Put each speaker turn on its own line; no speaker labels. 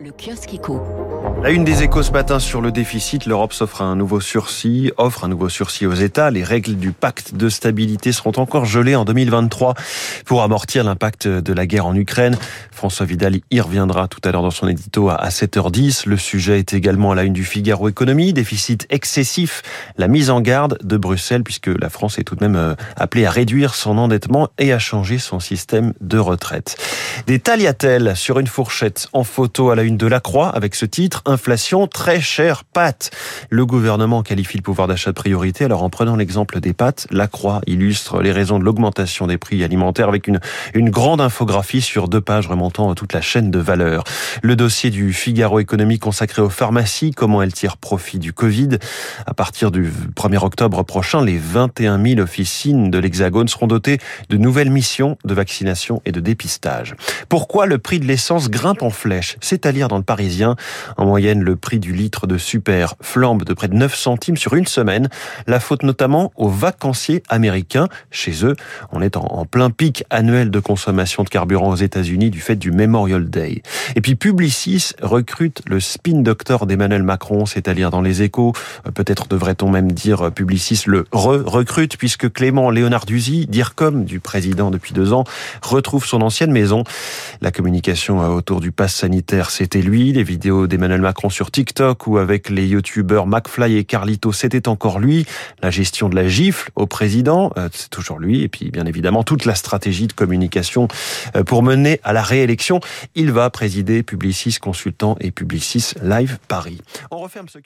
Le kiosque éco.
La une des échos ce matin sur le déficit, l'Europe s'offre un nouveau sursis, offre un nouveau sursis aux États. Les règles du pacte de stabilité seront encore gelées en 2023 pour amortir l'impact de la guerre en Ukraine. François Vidal y reviendra tout à l'heure dans son édito à 7h10. Le sujet est également à la une du Figaro Économie, déficit excessif, la mise en garde de Bruxelles puisque la France est tout de même euh, appelée à réduire son endettement et à changer son système de retraite. Des tagliatelles sur une fourchette en photo à la une de la Croix avec ce titre Inflation très chère pâtes. Le gouvernement qualifie le pouvoir d'achat de priorité. Alors en prenant l'exemple des pâtes, la Croix illustre les raisons de l'augmentation des prix alimentaires avec une, une grande infographie sur deux pages remontant à toute la chaîne de valeur. Le dossier du Figaro Économie consacré aux pharmacies, comment elles tirent profit du Covid. À partir du 1er octobre prochain, les 21 000 officines de l'Hexagone seront dotées de nouvelles missions de vaccination et de dépistage. Pourquoi le prix de l'essence grimpe en flèche? C'est à lire dans le Parisien. En moyenne, le prix du litre de super flambe de près de 9 centimes sur une semaine. La faute notamment aux vacanciers américains. Chez eux, on est en, plein pic annuel de consommation de carburant aux États-Unis du fait du Memorial Day. Et puis Publicis recrute le spin doctor d'Emmanuel Macron, c'est à dire dans les échos. Euh, peut-être devrait-on même dire Publicis le re-recrute puisque Clément Léonard Duzy, comme du président depuis deux ans, retrouve son ancienne maison. La communication euh, autour du pass sanitaire, c'était lui. Les vidéos d'Emmanuel Macron sur TikTok ou avec les youtubeurs McFly et Carlito, c'était encore lui. La gestion de la gifle au président, euh, c'est toujours lui. Et puis, bien évidemment, toute la stratégie de communication euh, pour mener à la réélection. Il va présider Publicis Consultant et Publicis Live Paris. On referme ce.